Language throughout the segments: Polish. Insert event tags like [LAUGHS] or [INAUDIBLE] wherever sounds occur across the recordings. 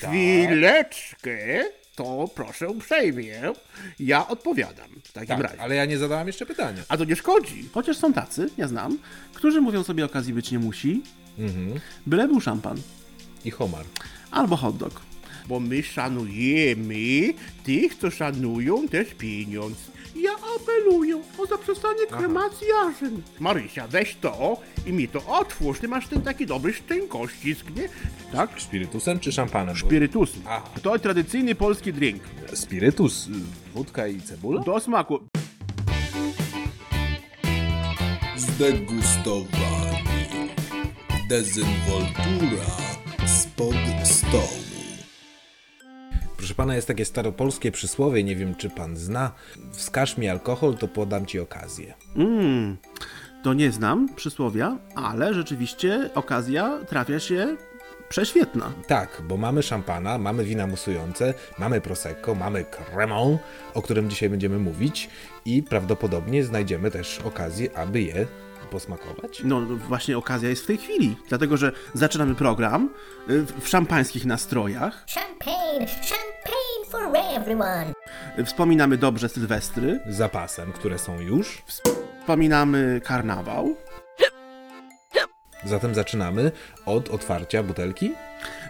Chwileczkę, to proszę uprzejmie. Ja odpowiadam w takim Tak, razie. ale ja nie zadałam jeszcze pytania. A to nie szkodzi. Chociaż są tacy, ja znam, którzy mówią sobie okazji być nie musi. Byle był szampan. I homar. Albo hot dog. Bo my szanujemy tych, co szanują też pieniądz. Ja apeluję o zaprzestanie kremacji jarzyn. Marysia, weź to i mi to otwórz. Ty masz ten taki dobry szczękościsk, nie? Tak? Spirytusem czy szampanem? Spirytus. Aha. To tradycyjny polski drink. Spirytus, y, wódka i cebula? Do smaku. Zdegustowani. Dezynwoltura spod stołu. Proszę pana, jest takie staropolskie przysłowie, nie wiem czy pan zna. Wskaż mi alkohol, to podam ci okazję. Mm, to nie znam przysłowia, ale rzeczywiście okazja trafia się prześwietna. Tak, bo mamy szampana, mamy wina musujące, mamy prosecco, mamy cremant, o którym dzisiaj będziemy mówić i prawdopodobnie znajdziemy też okazję, aby je posmakować. No właśnie okazja jest w tej chwili, dlatego że zaczynamy program y, w szampańskich nastrojach. Champagne, champagne for everyone. Y, Wspominamy dobrze Sylwestry, Z zapasem, które są już. wspominamy karnawał. Zatem zaczynamy od otwarcia butelki,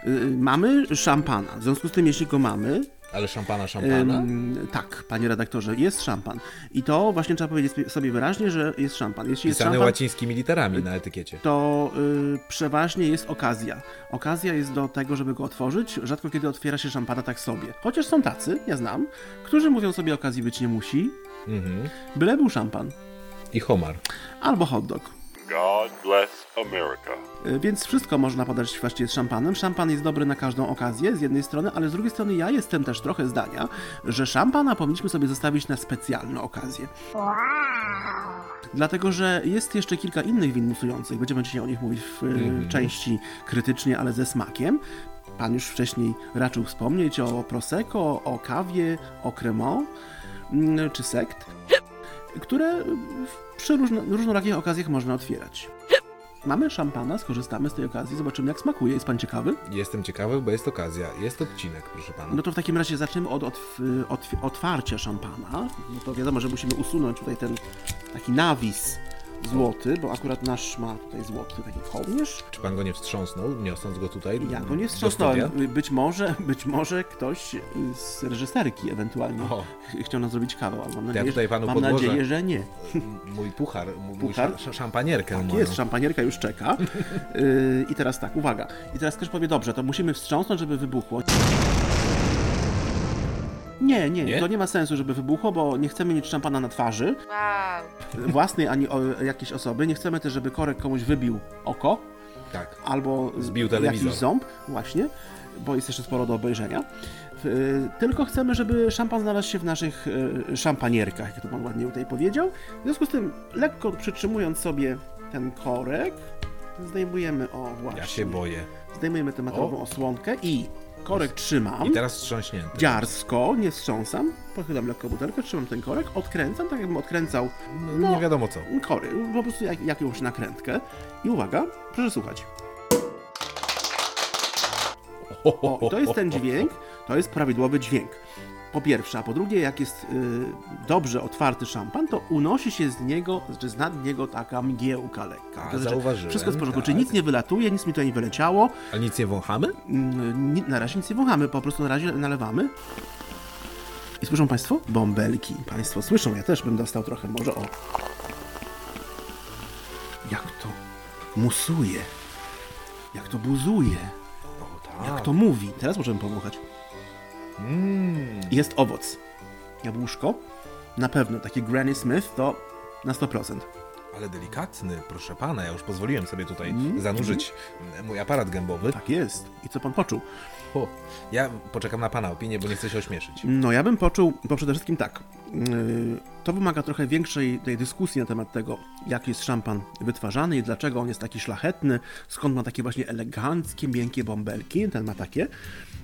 y, Mamy szampana. W związku z tym, jeśli go mamy, ale szampana, szampana. ym, tak, panie redaktorze, jest szampan. I to właśnie trzeba powiedzieć sobie wyraźnie, że jest szampan. Jeśli jest Pisane szampan, łacińskimi literami na etykiecie. to y, przeważnie jest okazja. Okazja jest do tego, żeby go otworzyć. Rzadko kiedy otwiera się szampana tak sobie. Chociaż są tacy, ja znam, którzy mówią sobie okazji być nie musi. Mhm. Byle był szampan. I homar. Albo hot dog. God bless America. Y, Więc wszystko można podać właściwie z szampanem. Szampan jest dobry na każdą okazję z jednej strony, ale z drugiej strony ja jestem też trochę zdania, że szampana powinniśmy sobie zostawić na specjalne okazje. Dlatego, że jest jeszcze kilka innych win musujących. Będziemy dzisiaj o nich mówić w y, części krytycznie, ale ze smakiem. Pan już wcześniej raczył wspomnieć o Prosecco, o kawie, o Cremant mm, czy sekt, które przy różno, różnorakich okazjach można otwierać. Mamy szampana, skorzystamy z tej okazji, zobaczymy jak smakuje. Jest pan ciekawy? Jestem ciekawy, bo jest okazja. Jest odcinek, proszę pana. No to w takim razie zaczniemy od otw- otw- otwarcia szampana. No to wiadomo, że musimy usunąć tutaj ten taki nawis złoty, bo akurat nasz ma tutaj złoty taki kołnierz. Czy pan go nie wstrząsnął, niosąc go tutaj? Ja go nie wstrząsnąłem. Być może, być może ktoś z reżyserki ewentualnie O. ch- chciał nam zrobić kawał, ale mam nadzieję, tutaj panu mam nadzieję że nie. Mój puchar, mój Puchar? Sz- szampanierkę Tak moją. jest, szampanierka już czeka. Yy, I teraz tak, uwaga. I teraz ktoś powie, dobrze, to musimy wstrząsnąć, żeby wybuchło. Nie, nie, Nie? to nie ma sensu, żeby wybuchło, bo nie chcemy mieć szampana na twarzy Wow. własnej ani o, jakiejś osoby. Nie chcemy też, żeby korek komuś wybił oko Tak. albo Zbił telewizor. jakiś ząb, właśnie, bo jest jeszcze sporo do obejrzenia. Yy, Tylko chcemy, żeby szampan znalazł się w naszych yy, szampanierkach, jak to pan ładnie tutaj powiedział. W związku z tym, lekko przytrzymując sobie ten korek, zdejmujemy, o właśnie, Ja się boję. zdejmujemy tę metalową osłonkę i korek trzymam. I teraz wstrząśnięty. Dziarsko, nie wstrząsam, pochylam lekko butelkę, trzymam ten korek, odkręcam, tak jakbym odkręcał No, nie wiadomo co. kory, po prostu jak, jakąś nakrętkę. I uwaga, proszę słuchać. O, to jest ten dźwięk, to jest prawidłowy dźwięk. Po pierwsze, a po drugie, jak jest y, dobrze otwarty szampan, to unosi się z niego, czy z nad niego taka mgiełka lekka. A, znaczy, zauważyłem, Wszystko jest w porządku, tak. czy nic nie wylatuje, nic mi tutaj nie wyleciało. Ale nic nie wąchamy? Mm, Na razie nic nie wąchamy, po prostu na razie nalewamy. I słyszą Państwo? Bąbelki. Państwo słyszą, ja też bym dostał trochę może o. Jak to musuje. Jak to buzuje. O, tak. Jak to mówi. Teraz możemy powąchać. Mm. Jest owoc. Jabłuszko. Na pewno taki Granny Smith to na 100%. Ale delikatny, proszę pana. Ja już pozwoliłem sobie tutaj Mm. zanurzyć mój aparat gębowy. Tak jest. I co pan poczuł? O, ja poczekam na pana opinię, bo nie chcę się ośmieszyć. No ja bym poczuł, bo przede wszystkim tak, yy, to wymaga trochę większej tej dyskusji na temat tego, jak jest szampan wytwarzany i dlaczego on jest taki szlachetny, skąd ma takie właśnie eleganckie, miękkie bąbelki, ten ma takie.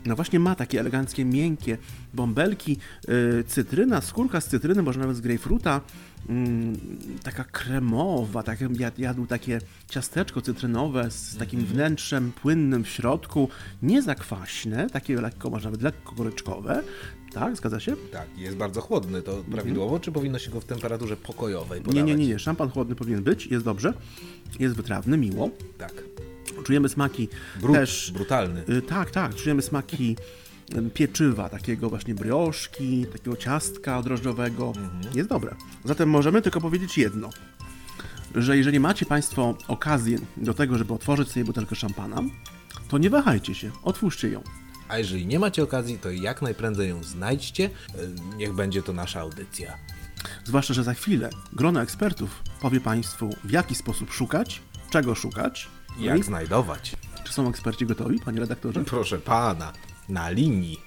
No właśnie ma takie eleganckie, miękkie bąbelki, yy, cytryna, skórka z cytryny, może nawet z grejpfruta, mm, taka kremowa, tak jakbym jadł, takie ciasteczko cytrynowe z takim wnętrzem płynnym w środku, nie zakwaśne, kwaśne, takie lekko, może nawet lekko goryczkowe. Tak, zgadza się? Tak, jest bardzo chłodny, to prawidłowo, czy powinno się go w temperaturze pokojowej Nie, podawać? nie, nie, nie. Szampan chłodny powinien być, jest dobrze. Jest wytrawny, miło. Tak. Czujemy smaki Brud, też. brutalny. Y, tak, tak. Czujemy smaki pieczywa, takiego właśnie brioszki, takiego ciastka drożdżowego. Jest dobre. Zatem możemy tylko powiedzieć jedno. Że jeżeli macie Państwo okazję do tego, żeby otworzyć sobie butelkę szampana, to nie wahajcie się, otwórzcie ją. A jeżeli nie macie okazji, to jak najprędzej ją znajdźcie. E, Niech będzie to nasza audycja. Zwłaszcza, że za chwilę grono ekspertów powie Państwu, w jaki sposób szukać, czego szukać. I No jak i znajdować. czy są eksperci gotowi, panie redaktorze? Proszę pana, na linii.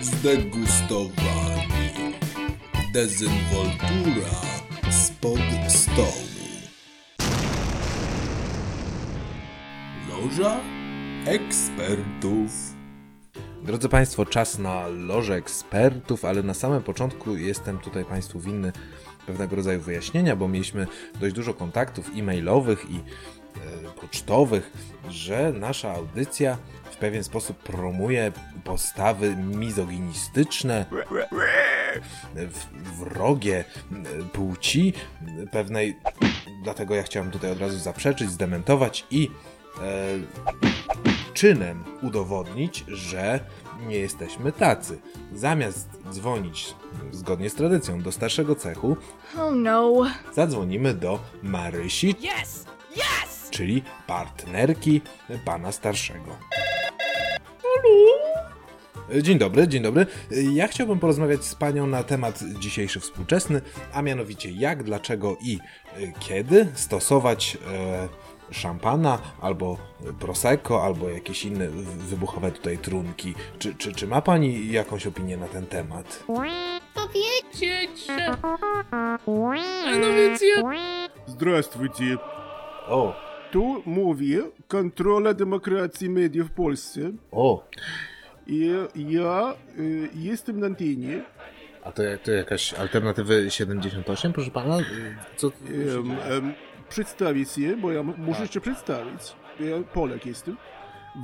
Zdegustowani. Dezynwoltura spod stołu. Loża ekspertów. Drodzy Państwo, czas na loże ekspertów, ale na samym początku jestem tutaj Państwu winny pewnego rodzaju wyjaśnienia, bo mieliśmy dość dużo kontaktów e-mailowych i e, pocztowych, że nasza audycja w pewien sposób promuje postawy mizoginistyczne, wrogie płci pewnej. Dlatego ja chciałem tutaj od razu zaprzeczyć, zdementować i e, czynem udowodnić, że nie jesteśmy tacy. Zamiast dzwonić zgodnie z tradycją do starszego cechu, Oh no. zadzwonimy do Marysi, Yes! Yes! czyli partnerki pana starszego. Dzień dobry, dzień dobry. Ja chciałbym porozmawiać z panią na temat dzisiejszy współczesny, a mianowicie jak, dlaczego i kiedy stosować e, szampana albo prosecco, albo jakieś inne w- wybuchowe tutaj trunki. Czy, czy, czy ma pani jakąś opinię na ten temat? Powiedzieć, mianowicie Здравствуйте. O, Tu mówi kontrola demokracji mediów w Polsce. o, I ja y, jestem na antenie. a to, to jakaś alternatywy 78, proszę pana? Co? Em, em, przedstawić się, bo ja muszę jeszcze przedstawić. Ja Polak jestem.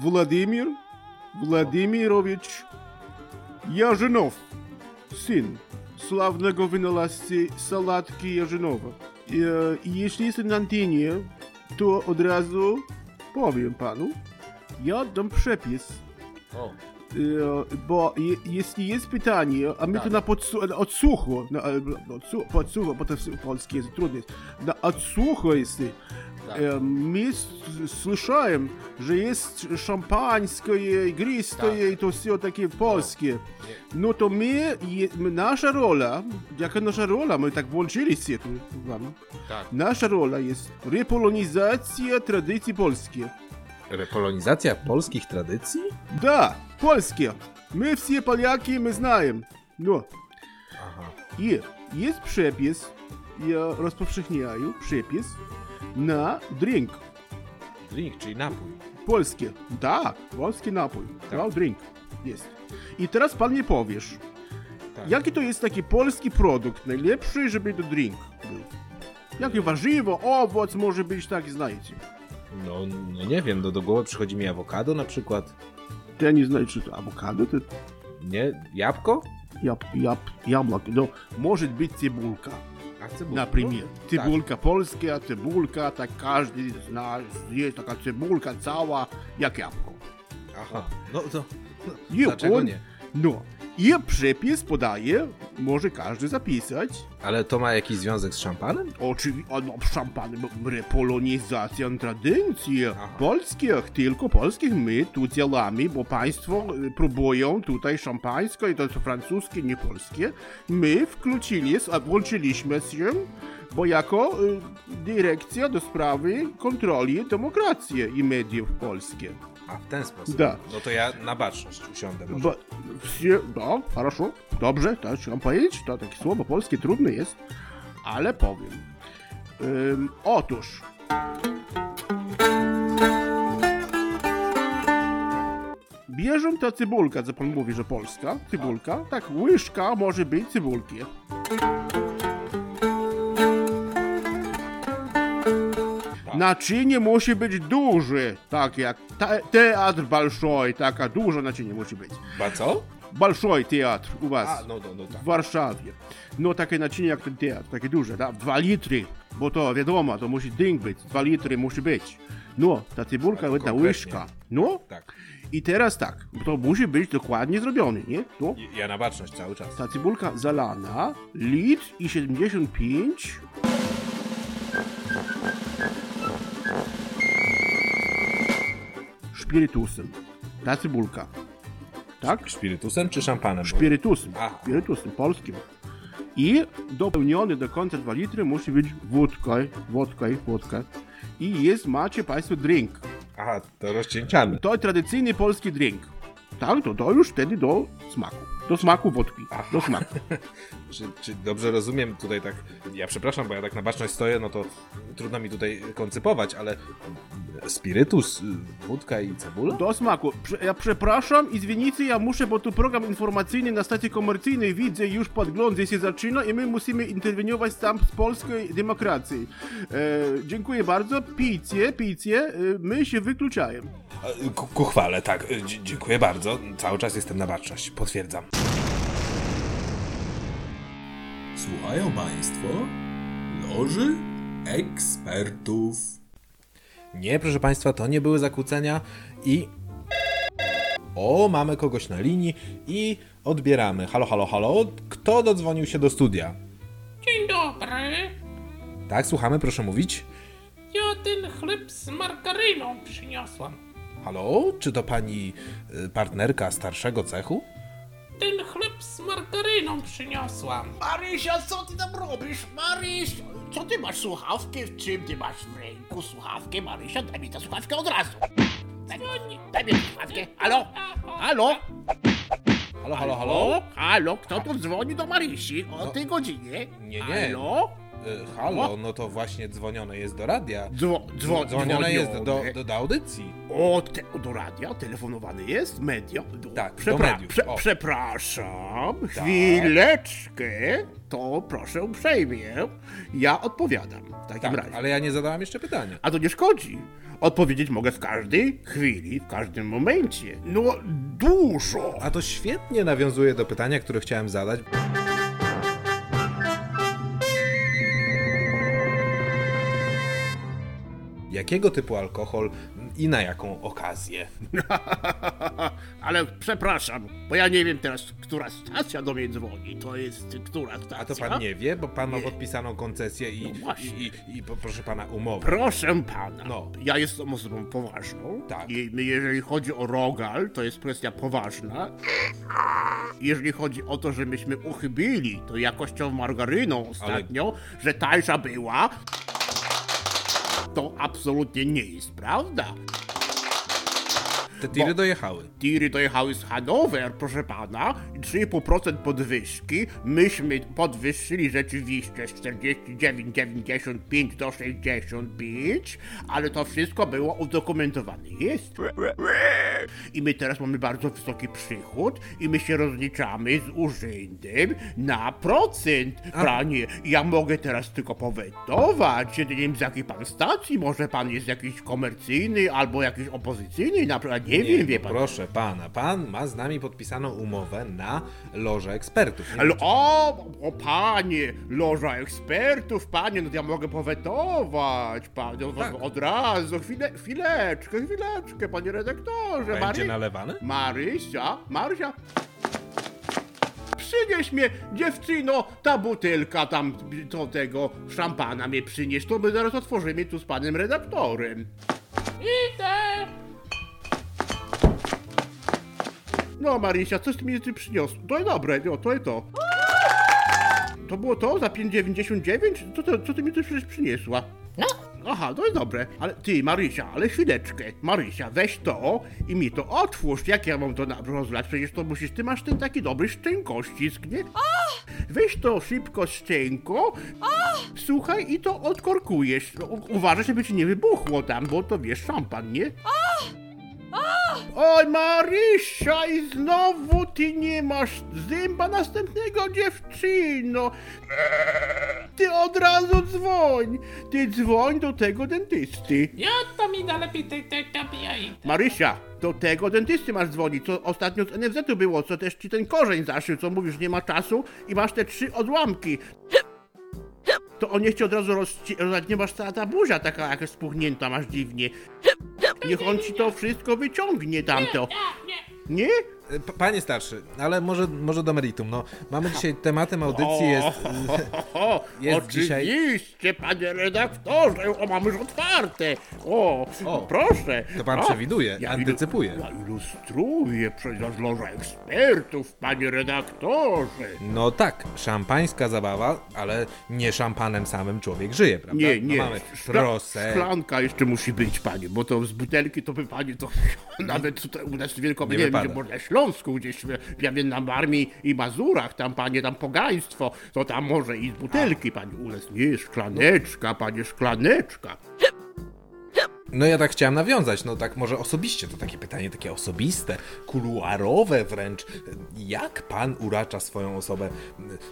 Władimir Władimirowicz Jarzynow, syn sławnego wynalazcy sałatki Jarzynowa. E, jeśli jestem na antenie, to od razu powiem panu, ja dam przepis O. Y, bo je, jeśli jest pytanie, a my tak. to na podsu- odsłuchu, na, e, podsłuchu, bo to polski jest trudny, na odsłuchu jest, tak. E, my słyszałem, że jest szampańskie, igristoje tak. i to wszystko takie polskie. No, no to my, je, nasza rola, jaka nasza rola, my tak włączyli się tu wam, tak. nasza rola jest repolonizacja tradycji polskiej. Repolonizacja polskich tradycji? Da! польские. Мы все поляки, мы знаем. Но Aha. и есть przepis, я rozpowszechniаю przepis na drink. Drink, czyli napój. Polskie. Tak, polski napój. No, drink. Jest. I teraz pan mi powiesz, Tak. jaki to jest taki polski produkt najlepszy, żeby to drink był? Jakie warzywo, owoc może być, tak знаете. No, no nie wiem, do, do głowy przychodzi mi awokado na przykład. to ja nie znam, czy to awokado, to... Nie, jabłko? Jab, jab, jabłko, no, może być cebulka. A cebulka? Na przykład. Tak. Cebulka tak. polska, cebulka, tak każdy zna, jest taka cebulka cała, jak jabłko. Aha, no to... No, Dlaczego on, nie? No, i przepis podaje, może każdy zapisać, Ale to ma jakiś związek z szampanem? oczywiście, no, szampanem, repolonizacja tradycji Aha. polskich, tylko polskich my tu działamy, bo państwo y, próbują tutaj szampańskie, i to jest francuskie, nie polskie, my wkluczyli, włączyliśmy się, bo jako y, dyrekcja do sprawy kontroli demokracji i mediów polskich. A w ten sposób. Da. No to ja na baczność usiądę może. Bo все, да, хорошо, dobrze, tak chciałem powiedzieć, to takie słowo polskie trudne jest, ale powiem. Ym, otóż, bierzemy ta cebulka, co pan mówi, że polska, cebulka, tak, łyżka może być cebulki. Naczynie musi być duże, tak jak te, teatr Balszoj, taka duża naczynie musi być. Ba co? Balszoj teatr u was. A, no, no, no tak. w Warszawie. No takie naczynie jak ten teatr, takie duże, tak? Dwa litry, bo to wiadomo, to musi ding być, dwa litry musi być. No, ta cebulka, Ale jedna konkretnie. łyżka. No, Tak. i teraz tak, to musi być dokładnie zrobione, nie? No, Ja na baczność cały czas. ta cebulka zalana, litr i 75 szpirytusem. Ta cebulka. Tak? Spirytusem czy szampanem? Spirytusem. Aha. Spirytusem polskim. I dopełniony do końca 2 litry musi być wódka, wódka, wódka. I jest, macie Państwo drink. Aha, to rozcieńczany. To tradycyjny polski drink. Tak, to, to już wtedy do smaku. Do smaku wódki. Do smaku. [LAUGHS] Czy, czy dobrze rozumiem tutaj tak, ja przepraszam, bo ja tak na baczność stoję, no to trudno mi tutaj koncypować, ale spirytus, wódka i cebula? Do smaku. Prze ja przepraszam i z Winicy ja muszę, bo tu program informacyjny na stacji komercyjnej widzę już podgląd się zaczyna i my musimy interweniować tam z polskiej demokracji. E, dziękuję bardzo. Pijcie, pijcie. E, my się wykluczają. E, Ku, ku chwale, tak, dzie- dziękuję bardzo, cały czas jestem na baczność, potwierdzam. Słuchają Państwo Loży Ekspertów. Nie, proszę Państwa, to nie były zakłócenia i... O, mamy kogoś na linii i odbieramy. Halo, halo, halo, kto dodzwonił się do studia? Dzień dobry. Tak, słuchamy, proszę mówić. Ja ten chleb z margaryną przyniosłam. Halo, czy to pani y, partnerka starszego cechu? Ten chleb z margaryną przyniosłam. Marysia, co ty tam robisz? Maryś, co ty masz słuchawkę? W czym ty masz w ręku słuchawkę? Marysia, daj mi tę słuchawkę od razu. Daj mi, daj mi tę słuchawkę. Halo? Halo? Halo, halo, halo? Halo, kto tu dzwoni do Marysi o tej godzinie? Nie, nie. Halo? Y, halo, no to właśnie dzwonione jest do radia. Dzwo, dzwo, Dzwonione jest do, do, do audycji. O, te, do radia telefonowany jest? Media? Do, Tak, mediów. Prze przepraszam, chwileczkę. To proszę uprzejmie. Ja odpowiadam w takim Tak, razie. ale ja nie zadałem jeszcze pytania. A to nie szkodzi. Odpowiedzieć mogę w każdej chwili, w każdym momencie. No, dużo. A to świetnie nawiązuje do pytania, które chciałem zadać. Jakiego typu alkohol i na jaką okazję? [LAUGHS] Ale przepraszam, bo ja nie wiem teraz, która stacja do mnie dzwoni. To jest która stacja? A to pan nie wie, bo pan ma podpisaną koncesję i, No właśnie. i, i, i proszę pana umowę. Proszę pana, No. ja jestem osobą poważną. Tak. I jeżeli chodzi o rogal, to jest kwestia poważna. Jeżeli chodzi o to, że myśmy uchybili to jakością margaryną ostatnio, że tańsza była, to absolutnie nie jest prawda. Te tiry dojechały. Tiry dojechały z Hanower, proszę pana, i 3,5% podwyżki. Myśmy podwyższyli rzeczywiście z 49,95 do 65, ale to wszystko było udokumentowane. Jest. I my teraz mamy bardzo wysoki przychód i my się rozliczamy z urzędem na procent, pranie. Ja mogę teraz tylko powetować, nie wiem z jakiej pan stacji, może pan jest jakiś komercyjny albo jakiś opozycyjny, na przykład, nie, wiem, wie no pan. proszę pana, pan ma z nami podpisaną umowę na lożę ekspertów. Nie Ale wiem, o, o panie, loża ekspertów, panie, no to ja mogę powetować, panie, no, Tak. od razu, chwilę, chwileczkę, chwileczkę, panie redaktorze, Będzie Mary- nalewane? Marysia, Marysia, przynieś mnie, dziewczyno, ta butelka tam, to tego szampana mnie przynieś, to my zaraz otworzymy tu z panem redaktorem. Idę. No Marysia, coś ty mi ty przyniosł, to jest dobre, no, to jest to. To było to za 5,99? Co, to, co ty mi tu przecież przyniosła? No, Aha, to jest dobre. Ale ty, Marysia, ale chwileczkę. Marysia, weź to i mi to otwórz. Jak ja mam to na- rozlać? Przecież to musisz, ty masz ten taki dobry szczękościsk, nie? Weź to szybko szczęko. Słuchaj i to odkorkujesz. No, u- Uważaj, żeby ci nie wybuchło tam, bo to wiesz, szampan, nie? Oj, Marysia, i znowu ty nie masz zęba następnego, dziewczyno. Ty od razu dzwoń! Ty dzwoń do tego dentysty. Ja to mi da lepiej tej tej tej Marysia, do tego dentysty masz dzwonić, co ostatnio z NFZ-u było, co też ci ten korzeń zaszył, co mówisz, nie ma czasu i masz te trzy odłamki. To on niech ci od razu rozci... nie masz cała ta buzia taka jakaś spuchnięta, masz dziwnie. Niech on ci to wszystko wyciągnie tamto. Nie? P- Panie starszy, ale może, może do meritum. No, mamy dzisiaj [LAUGHS] tematem audycji jest. O, [LAUGHS] Jest dzisiaj- oczywiście, panie redaktorze, o, mamy już otwarte. O, O, proszę. to pan O, przewiduje, ilu- antycypuje. Ja ilustruję przecież loża ekspertów, panie redaktorze. No tak, szampańska zabawa, ale nie szampanem samym człowiek żyje, prawda? Nie, nie, No mamy prosę. szklanka jeszcze musi być, panie, bo to z butelki to by pani to [LAUGHS] nawet tutaj u nas w Wielkominie, Nie nie wiem, wypada. Śląsku gdzieś, ja wiem, na Armii i Mazurach, tam panie, tam pogaństwo, to tam może i z butelki, pani, u nas nie, szklaneczka, panie, szklaneczka. No ja tak chciałem nawiązać, no tak może osobiście, to takie pytanie takie osobiste, kuluarowe wręcz. Jak pan uracza swoją osobę,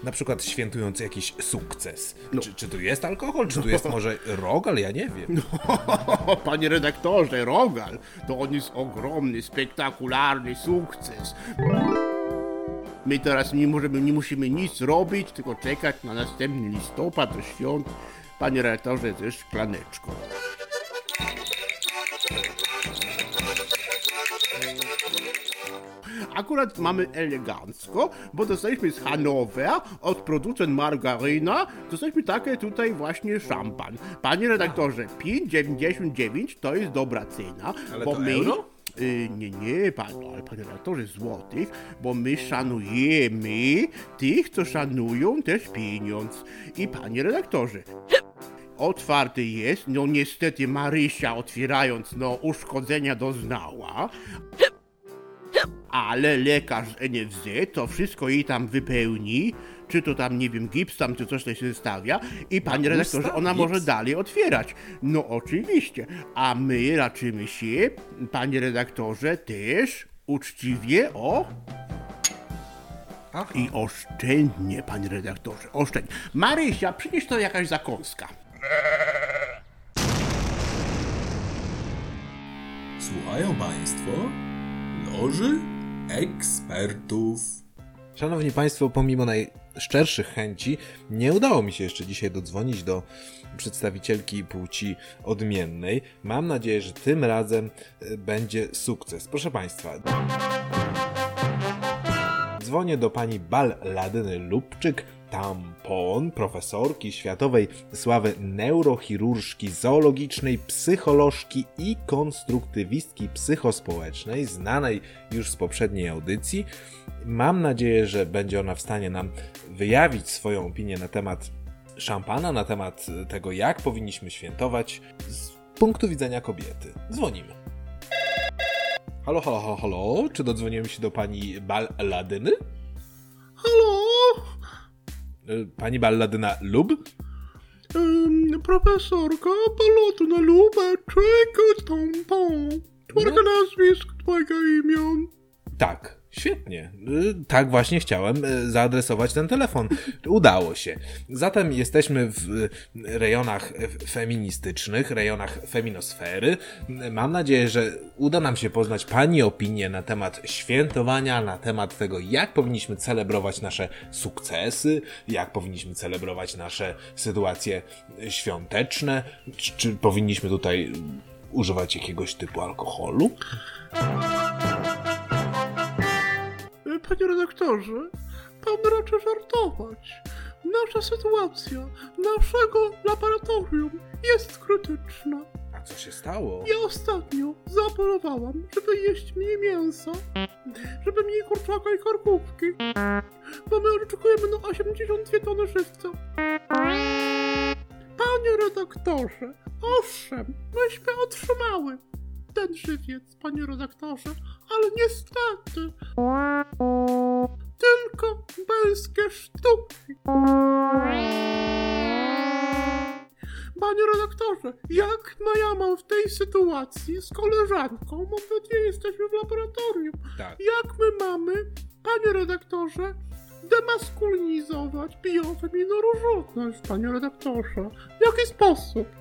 na przykład świętując jakiś sukces? No. Czy, czy tu jest alkohol, czy tu jest może rogal, ja nie wiem. O, [LAUGHS] panie redaktorze, Rogal, to on jest ogromny, spektakularny sukces. My teraz nie możemy, nie musimy nic robić, tylko czekać na następny listopad do świąt. Panie redaktorze, ze szklaneczką. Akurat mamy elegancko, bo dostaliśmy z Hanowera od producent margaryna, dostaliśmy takie tutaj właśnie szampan. Panie redaktorze, 5,99 to jest dobra cena, Ale bo to my... euro? Y, nie, nie, pan, ale panie redaktorze, złotych, bo my szanujemy tych, co szanują też pieniądz. I panie redaktorze, otwarty jest, no niestety Marysia otwierając, no uszkodzenia doznała, ale lekarz z NFZ to wszystko jej tam wypełni, czy to tam, nie wiem, gips tam, czy coś to się stawia. I panie redaktorze, ona może dalej otwierać. No oczywiście, a my raczymy się, panie redaktorze, też uczciwie, o, i oszczędnie, panie redaktorze, oszczędnie. Marysia, przynieś to jakaś zakąska. Słuchają Państwo Loży Ekspertów. Szanowni Państwo, pomimo najszczerszych chęci, nie udało mi się jeszcze dzisiaj dodzwonić do przedstawicielki płci odmiennej. Mam nadzieję, że tym razem e, będzie sukces. Proszę Państwa. Dzwonię do pani Balladyny Lubczyk, tampon, profesorki światowej sławy neurochirurżki, zoologicznej, psycholożki i konstruktywistki psychospołecznej, znanej już z poprzedniej audycji. Mam nadzieję, że będzie ona w stanie nam wyjawić swoją opinię na temat szampana, na temat tego, jak powinniśmy świętować z punktu widzenia kobiety. Dzwonimy. Halo, halo, halo, halo. Czy dodzwoniłem się do pani Balladyny? Halo? Y, Pani Balladyna Lub? Um, profesorka polotu na lubeczek, tampon. Czwórka nazwisk, twojego imion. Tak, świetnie. Y, Tak właśnie chciałem y, zaadresować ten telefon. Udało się. Zatem jesteśmy w y, rejonach feministycznych, rejonach feminosfery. Mam nadzieję, że uda nam się poznać Pani opinię na temat świętowania, na temat tego, jak powinniśmy celebrować nasze sukcesy, jak powinniśmy celebrować nasze sytuacje świąteczne, czy, powinniśmy tutaj używać jakiegoś typu alkoholu? Panie redaktorze, pan raczy żartować. Nasza sytuacja, naszego laboratorium jest krytyczna. A co się stało? Ja ostatnio zaapelowałam, żeby jeść mniej mięsa, żeby mniej kurczaka i karkówki, bo my oczekujemy na 82 tony żywca. Panie redaktorze, owszem, myśmy otrzymały ten żywiec, panie redaktorze, ale niestety tylko męskie sztuki. Panie redaktorze, jak ja mam w tej sytuacji z koleżanką, mam nadzieję, jesteśmy w laboratorium, Tak. jak my mamy, panie redaktorze, demaskulinizować biofeminoróżność, panie redaktorze. W jaki sposób?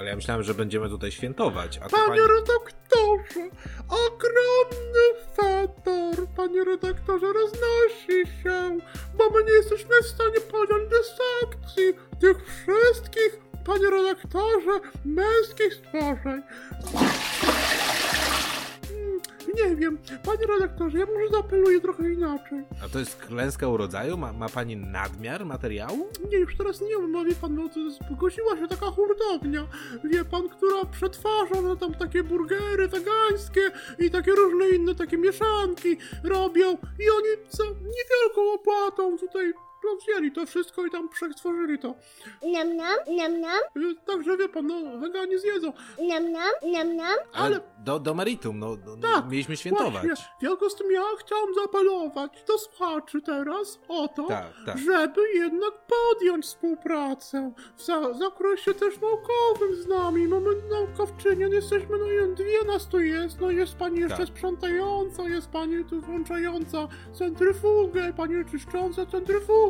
Ale ja myślałem, że będziemy tutaj świętować, a Panie pani... redaktorze, ogromny fetor, panie redaktorze, roznosi się, bo my nie jesteśmy w stanie podjąć dysekcji tych wszystkich, panie redaktorze, męskich stworzeń. Nie wiem, panie redaktorze, ja może zaapeluję trochę inaczej. A to jest klęska urodzaju? Ma, ma pani nadmiar materiału? Nie, już teraz nie mam, bo wie pan, no to zgłosiła się taka hurtownia, wie pan, która przetwarza no, tam takie burgery wegańskie i takie różne inne takie mieszanki robią i oni za niewielką opłatą tutaj no, wzięli to wszystko i tam przetworzyli to. Nam nam, nam nam, Y, Także wie pan, no weganie zjedzą. nam nam, nam nam. Ale, Ale- do, do meritum, no, no, no Tak, mieliśmy świętować. Właśnie, w związku z tym ja chciałam zaapelować do słuchaczy teraz o to, Tak, tak. żeby jednak podjąć współpracę w za zakresie też naukowym z nami. Mamy naukowczynię, jesteśmy, no i dwie nas tu jest, no jest pani jeszcze Tak. sprzątająca, jest pani tu włączająca centryfugę, pani czyszcząca centryfugę,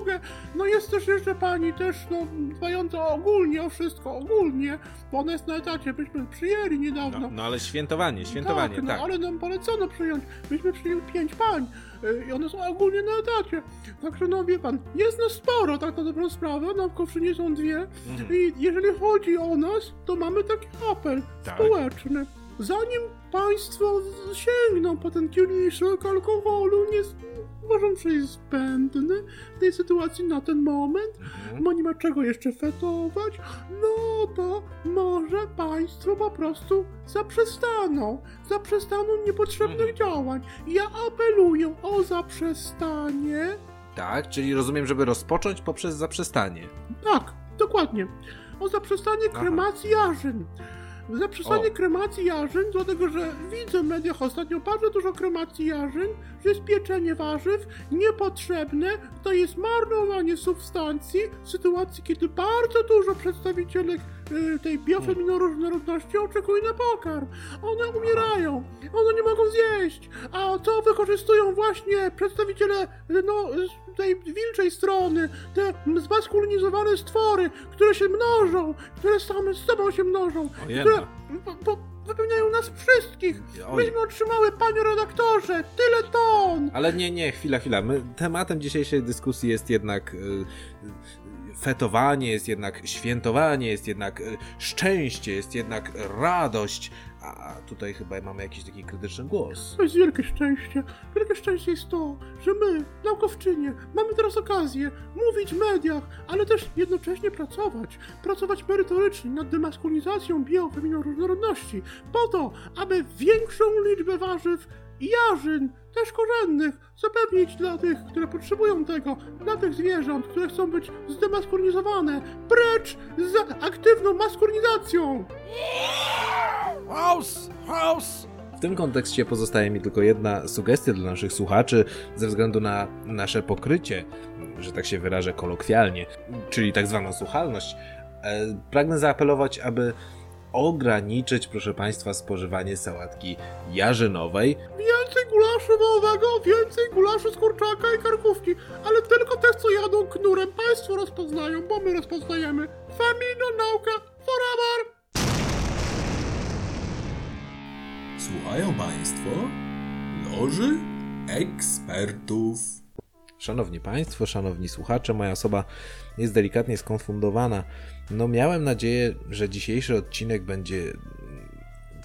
no jest też jeszcze pani też, no dbająca ogólnie o wszystko, ogólnie, bo ona jest na etacie, byśmy przyjęli niedawno. No, no ale świętowanie, świętowanie, tak. no ale nam polecono przyjąć. Myśmy przyjęli pięć pań y, i one są ogólnie na etacie. Także no wie pan, jest nas sporo, tak na dobrą sprawę, naukowczynie są dwie Mhm. i jeżeli chodzi o nas, to mamy taki apel Tak. społeczny. Zanim państwo sięgną po ten kieliszek alkoholu, nie uważam, że jest zbędny w tej sytuacji na ten moment, Mhm. bo nie ma czego jeszcze fetować, no to może państwo po prostu zaprzestaną. Zaprzestaną niepotrzebnych Mhm. działań. Ja apeluję o zaprzestanie. Tak, czyli rozumiem, żeby rozpocząć poprzez zaprzestanie. Tak, dokładnie. O zaprzestanie kremacji jarzyn. Zaprzestanie O. kremacji jarzyn, dlatego że widzę w mediach ostatnio bardzo dużo kremacji jarzyn, że jest pieczenie warzyw niepotrzebne, to jest marnowanie substancji w sytuacji, kiedy bardzo dużo przedstawicielek tej biofeminoróżnorodności oczekuje na pokarm. One umierają, one nie mogą zjeść, a co wykorzystują właśnie przedstawiciele y, no, tej wilczej strony, te zmaskulinizowane stwory, które się mnożą, które same z sobą się mnożą, które po, po, wypełniają nas wszystkich. Oj. Myśmy otrzymały, panie redaktorze, tyle ton. Ale nie, nie, chwila, chwila. My, tematem dzisiejszej dyskusji jest jednak y, y, fetowanie, jest jednak świętowanie, jest jednak y, szczęście, jest jednak radość. A tutaj chyba mamy jakiś taki krytyczny głos. To jest wielkie szczęście. Wielkie szczęście jest to, że my, naukowczynie, mamy teraz okazję mówić w mediach, ale też jednocześnie pracować. Pracować merytorycznie nad demaskulinizacją biofeminoróżnorodności, po to, aby większą liczbę warzyw i jarzyn, też korzennych, zapewnić dla tych, które potrzebują tego, dla tych zwierząt, które chcą być zdemaskulinizowane, precz z aktywną maskulinizacją! House! House! W tym kontekście pozostaje mi tylko jedna sugestia dla naszych słuchaczy, ze względu na nasze pokrycie, że tak się wyrażę kolokwialnie, czyli tak zwaną słuchalność. E, Pragnę zaapelować, aby ograniczyć, proszę Państwa, spożywanie sałatki jarzynowej. Więcej gulaszu wołowego, więcej gulaszu z kurczaka i karkówki, ale tylko te, co jadą knurem, państwo rozpoznają, bo my rozpoznajemy. Femino nauka forever! Słuchają Państwo Loży Ekspertów. Szanowni Państwo, szanowni słuchacze, moja osoba jest delikatnie skonfundowana. No, miałem nadzieję, że dzisiejszy odcinek będzie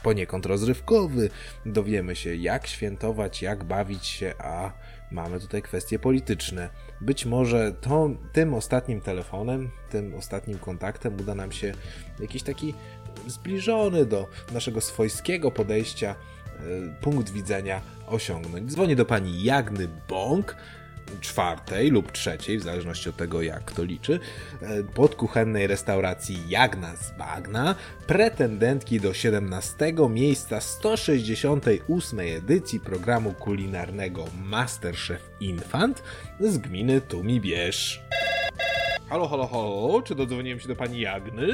poniekąd rozrywkowy. Dowiemy się, jak świętować, jak bawić się, a mamy tutaj kwestie polityczne. Być może to, tym ostatnim telefonem, tym ostatnim kontaktem uda nam się jakiś taki zbliżony do naszego swojskiego podejścia e, punkt widzenia osiągnąć. Dzwonię do pani Jagny Bąk, czwartej lub trzeciej, w zależności od tego, jak kto liczy, e, podkuchennej restauracji Jagna z Bagna, pretendentki do 17 miejsca 168 edycji programu kulinarnego Masterchef Infant z gminy Tumibierz. Halo, halo, halo, czy dodzwoniłem się do pani Jagny?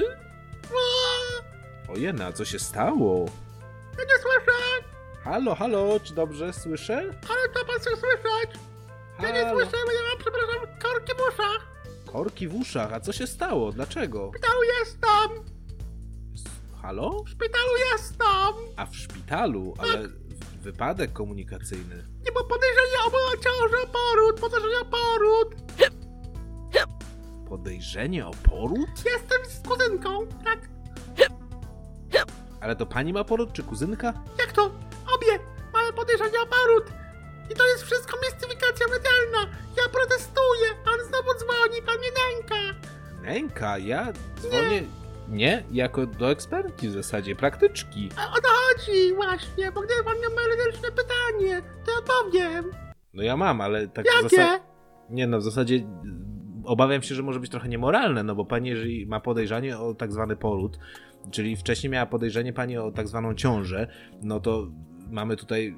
Ojena, co się stało? Ja nie słyszę, Halo, halo, czy dobrze słyszę? ale to pan chce słyszeć. Ja nie bo ja mam, przepraszam, korki w uszach. Korki w uszach, a co się stało? Dlaczego? W szpitalu jestem, Halo? w szpitalu jestem. A w szpitalu, ale wypadek komunikacyjny. Nie bo podejrzenie o ciążę, poród, podejrzenie o poród. Podejrzenie o poród? Jestem z kuzynką, tak? Ale to pani ma poród, czy kuzynka? Jak to? Obie mamy podejrzenie o poród. I to jest wszystko mistyfikacja Ja dzwonię... Nie, jako do ekspertki w zasadzie, praktyczki. A o to chodzi właśnie, bo gdyby pan miał merytoryczne pytanie, to ja odpowiem. No ja mam, ale tak w zasadzie... Jakie? Nie no, w zasadzie y, obawiam się, że może być trochę niemoralne, no bo pani, jeżeli ma podejrzenie o tak zwany poród, czyli wcześniej miała podejrzenie pani o tak zwaną ciążę, no to mamy tutaj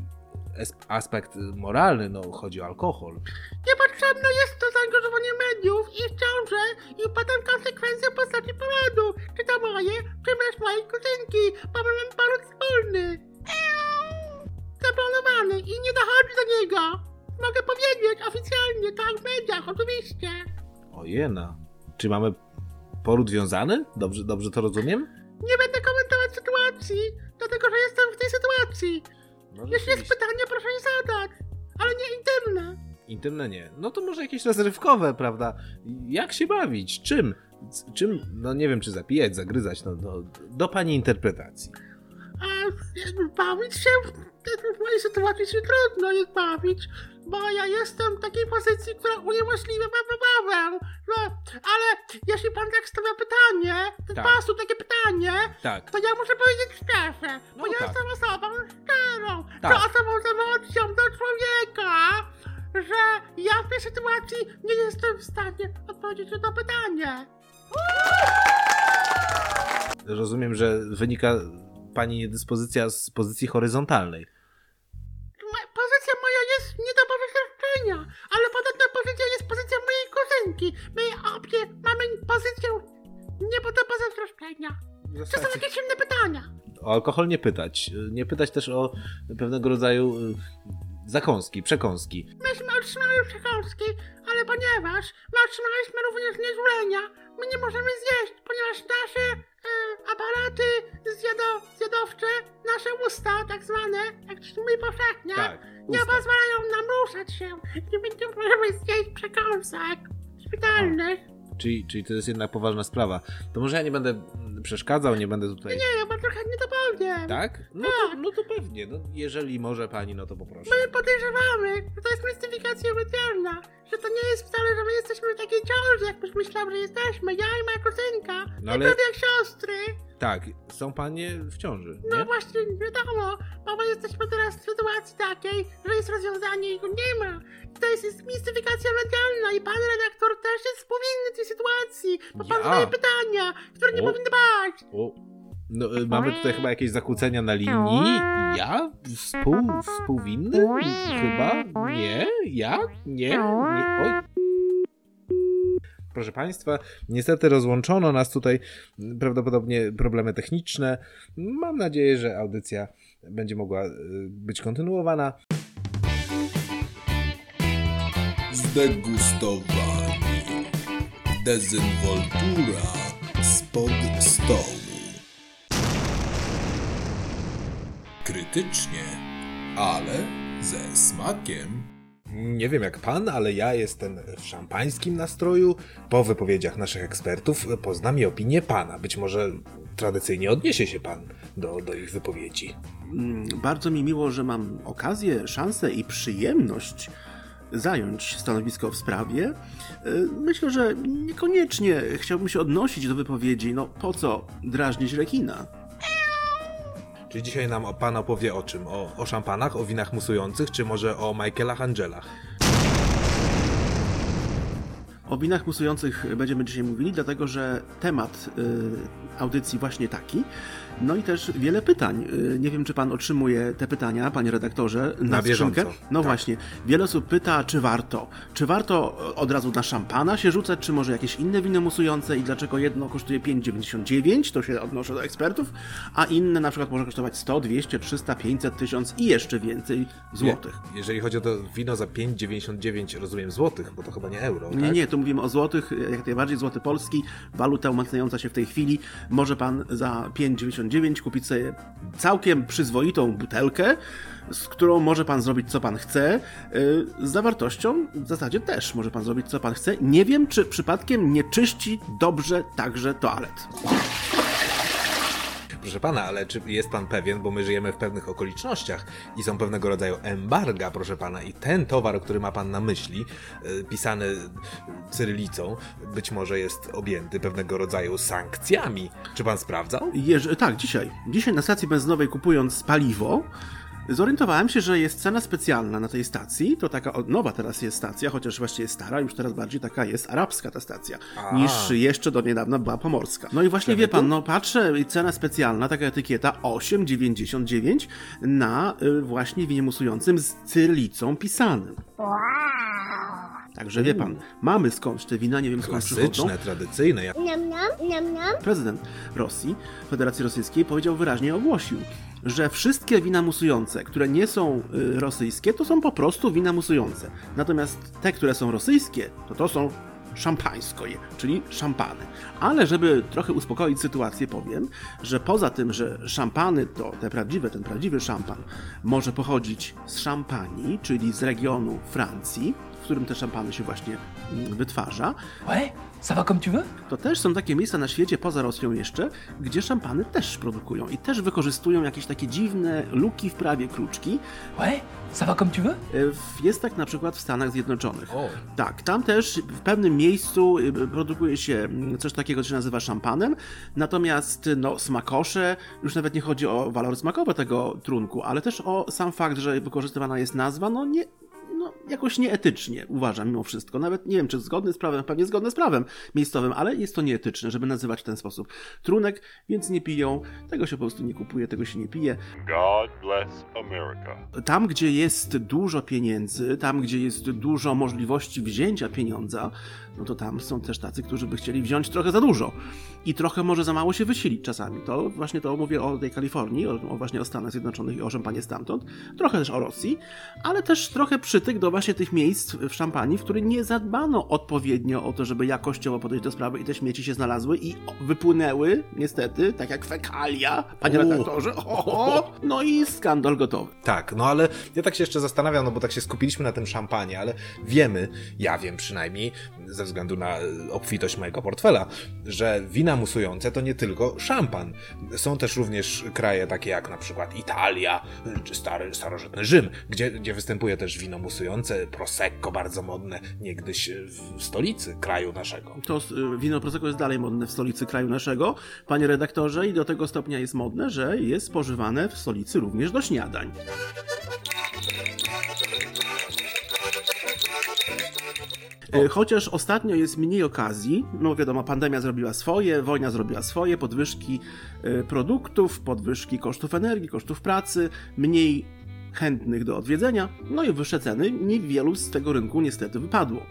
aspekt moralny, no chodzi o alkohol. Niepotrzebne jest to zaangażowanie mediów i wciąże i potem konsekwencje w postaci porodu. Czy to moje, czy też mojej kuzynki, bo mamy poród wspólny. Zaplanowany i nie dochodzi do niego. Mogę powiedzieć oficjalnie, tak w mediach, oczywiście. Ojena. Czy mamy poród wiązany? Dobrze, dobrze to rozumiem? Nie będę komentować sytuacji, dlatego że jestem w tej sytuacji. No, Jeśli jest pytanie, proszę je zadać, ale nie intymne. Intymne nie. No to może jakieś rozrywkowe, prawda? Jak się bawić? Czym? Czym? No nie wiem, czy zapijać, zagryzać, no, no do pani interpretacji. A bawić się w, mojej sytuacji się trudno jest bawić, bo ja jestem w takiej pozycji, która uniemożliwia wam wybawę. No, ale jeśli pan tak stawia pytanie, ten Tak. pasu takie pytanie, Tak. to ja muszę powiedzieć szczerze, wynika pani niedyspozycja z pozycji horyzontalnej. Pozycja moja jest nie do powyższenia, ale podobna pozycja jest pozycja mojej kuzynki. My obie mamy pozycję nie do. W Czy są jakieś inne pytania? o alkohol nie pytać. Nie pytać też o pewnego rodzaju y, zakąski, przekąski. Myśmy otrzymali przekąski, ale ponieważ my otrzymaliśmy również znieczulenia, my nie możemy zjeść, ponieważ nasze e, aparaty zjado, zjadowcze, nasze usta tak zwane, jak my powszechnie, Tak, nie usta. pozwalają nam ruszać się. Nie, nie możemy zjeść przekąsek szpitalnych. Czyli, czyli to jest jednak poważna sprawa. To może ja nie będę przeszkadzał, nie będę tutaj... Nie, ja bardzo chętnie to powiem. Tak? No to, no to pewnie. No, jeżeli może pani, no to poproszę. My podejrzewamy, że to jest mistyfikacja medialna, że to nie jest wcale, że my jesteśmy w takiej ciąży, jak byś myślał, że jesteśmy, ja i moja kuzynka, No ale- jak siostry. Tak, są panie w ciąży, No nie? właśnie, wiadomo, bo my jesteśmy teraz w sytuacji takiej, że jest rozwiązanie i go nie ma. To jest, jest mistyfikacja medialna i pan redaktor też jest współwinny tej sytuacji, bo pan Ja? zadaje pytania, które nie O. powinny bać. O, no, y, mamy tutaj chyba jakieś zakłócenia na linii. Ja? Współ, współwinny? Chyba? Nie? Ja? Nie? nie. Oj. Proszę Państwa, niestety rozłączono nas tutaj, prawdopodobnie problemy techniczne. Mam nadzieję, że audycja będzie mogła y, być kontynuowana. Zdegustowani. Dezynwoltura spod stołu. Krytycznie, ale ze smakiem. Nie wiem jak pan, ale ja jestem w szampańskim nastroju. Po wypowiedziach naszych ekspertów poznam i opinię pana. Być może tradycyjnie odniesie się pan do, do ich wypowiedzi. Mm, Bardzo mi miło, że mam okazję, szansę i przyjemność zająć stanowisko w sprawie. Y, Myślę, że niekoniecznie chciałbym się odnosić do wypowiedzi. No po co drażnić rekina? Czy dzisiaj nam pan opowie o czym? O, o szampanach, o winach musujących, czy może o Michaelach Angelach? O winach musujących będziemy dzisiaj mówili, dlatego że temat y, audycji właśnie taki. No i też wiele pytań. Y, Nie wiem, czy pan otrzymuje te pytania, panie redaktorze, na, Na bieżąco. skrzynkę? No Tak. właśnie. Wiele osób pyta, czy warto. Czy warto od razu na szampana się rzucać, czy może jakieś inne wino musujące i dlaczego jedno kosztuje 5,99, to się odnoszę do ekspertów, a inne na przykład może kosztować 100, 200, 300, 500, 1000 i jeszcze więcej złotych. Je, jeżeli chodzi o to wino za 5,99, rozumiem złotych, bo to chyba nie euro. Nie, tak? nie, tu mówimy o złotych, jak najbardziej złoty polski, waluta umacniająca się w tej chwili. Może pan za 5,99 kupić sobie całkiem przyzwoitą butelkę, z którą może pan zrobić co pan chce. Yy, Z zawartością w zasadzie też może pan zrobić co pan chce. Nie wiem, czy przypadkiem nie czyści dobrze także toalet. Proszę pana, ale czy jest pan pewien, bo my żyjemy w pewnych okolicznościach i są pewnego rodzaju embarga, proszę pana, i ten towar, który ma pan na myśli, e, pisany cyrylicą, być może jest objęty pewnego rodzaju sankcjami. Czy pan sprawdzał? Jeż- tak, dzisiaj. Dzisiaj na stacji benzynowej kupując paliwo, zorientowałem się, że jest cena specjalna na tej stacji. To taka nowa teraz jest stacja, chociaż właściwie stara, już teraz bardziej taka jest arabska ta stacja, A. niż jeszcze do niedawna była pomorska. No i właśnie wie pan, no patrzę, i cena specjalna, taka etykieta 8,99 na y, właśnie winie musującym z cyrylicą pisanym. Także wie pan, mamy skądś te wina, nie wiem skąd przychodzą. Klasyczne, tradycyjne, jak Nam nam, nam nam. Prezydent Rosji, Federacji Rosyjskiej, powiedział wyraźnie, ogłosił, że wszystkie wina musujące, które nie są y, rosyjskie, to są po prostu wina musujące. Natomiast te, które są rosyjskie, to to są szampańskoje, czyli szampany. Ale żeby trochę uspokoić sytuację, powiem, że poza tym, że szampany to te prawdziwe, ten prawdziwy szampan może pochodzić z Szampanii, czyli z regionu Francji, w którym te szampany się właśnie mm, wytwarza, Ouais, ça va comme tu veux to też są takie miejsca na świecie, poza Rosją jeszcze, gdzie szampany też produkują i też wykorzystują jakieś takie dziwne luki w prawie, kruczki. Ouais, ça va comme tu veux Jest tak na przykład w Stanach Zjednoczonych. Tak, tam też w pewnym miejscu y, produkuje się mm, coś takiego, co się nazywa szampanem, natomiast no, smakosze, już nawet nie chodzi o walor smakowy tego trunku, ale też o sam fakt, że wykorzystywana jest nazwa, no nie, no, jakoś nieetycznie, uważam mimo wszystko. Nawet nie wiem, czy zgodny z prawem, pewnie zgodny z prawem miejscowym, ale jest to nieetyczne, żeby nazywać w ten sposób trunek, więc nie piją, tego się po prostu nie kupuje, tego się nie pije. God bless America. Tam, gdzie jest dużo pieniędzy, tam, gdzie jest dużo możliwości wzięcia pieniądza, no to tam są też tacy, którzy by chcieli wziąć trochę za dużo i trochę może za mało się wysilić czasami. To właśnie to mówię o tej Kalifornii, o, o właśnie o Stanach Zjednoczonych i o szampanie stamtąd, trochę też o Rosji, ale też trochę przytyk do właśnie tych miejsc w szampanii, w których nie zadbano odpowiednio o to, żeby jakościowo podejść do sprawy i te śmieci się znalazły i wypłynęły, niestety, tak jak fekalia, panie redaktorze, oho, no i skandal gotowy. Tak, no ale ja tak się jeszcze zastanawiam, no bo tak się skupiliśmy na tym szampanie, ale wiemy, ja wiem przynajmniej, ze względu na e, obfitość mojego portfela, że wina musujące to nie tylko szampan. Są też również kraje takie jak na przykład Italia, e, czy stary, starożytny Rzym, gdzie, gdzie występuje też wino musujące, prosecco bardzo modne, niegdyś e, w stolicy kraju naszego. To wino Prosecco jest dalej modne w stolicy kraju naszego, panie redaktorze, i do tego stopnia jest modne, że jest spożywane w stolicy również do śniadań. Y, Chociaż ostatnio jest mniej okazji, no wiadomo, pandemia zrobiła swoje, wojna zrobiła swoje, podwyżki y, produktów, podwyżki kosztów energii, kosztów pracy, mniej chętnych do odwiedzenia, no i wyższe ceny, niewielu z tego rynku niestety wypadło.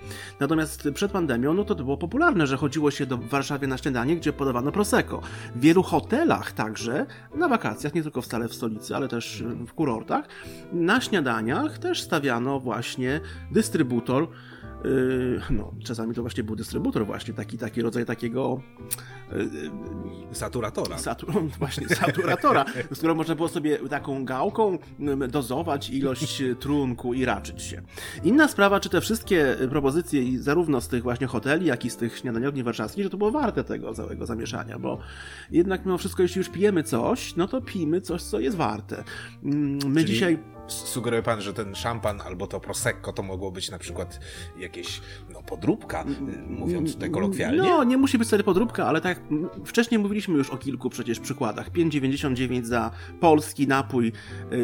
Natomiast przed pandemią, no to to było popularne, że chodziło się do w Warszawie na śniadanie, gdzie podawano Prosecco. W wielu hotelach także, na wakacjach, nie tylko wcale w stolicy, ale też w kurortach, na śniadaniach też stawiano właśnie dystrybutor no, czasami to właśnie był dystrybutor, właśnie taki, taki rodzaj takiego yy, Saturatora. Satu- [LAUGHS] właśnie saturatora, z którą można było sobie taką gałką mm, dozować ilość trunku i raczyć się. Inna sprawa, czy te wszystkie propozycje, zarówno z tych właśnie hoteli, jak i z tych śniadaniowni warszawskich, że to było warte tego całego zamieszania, bo jednak mimo wszystko, jeśli już pijemy coś, no to pijmy coś, co jest warte. Mm, My Czyli dzisiaj Sugeruje pan, że ten szampan albo to prosecco to mogło być na przykład jakieś no, podróbka, y, mówiąc tutaj kolokwialnie? No, nie musi być wtedy podróbka, ale tak wcześniej mówiliśmy już o kilku przecież przykładach. 5,99 za polski napój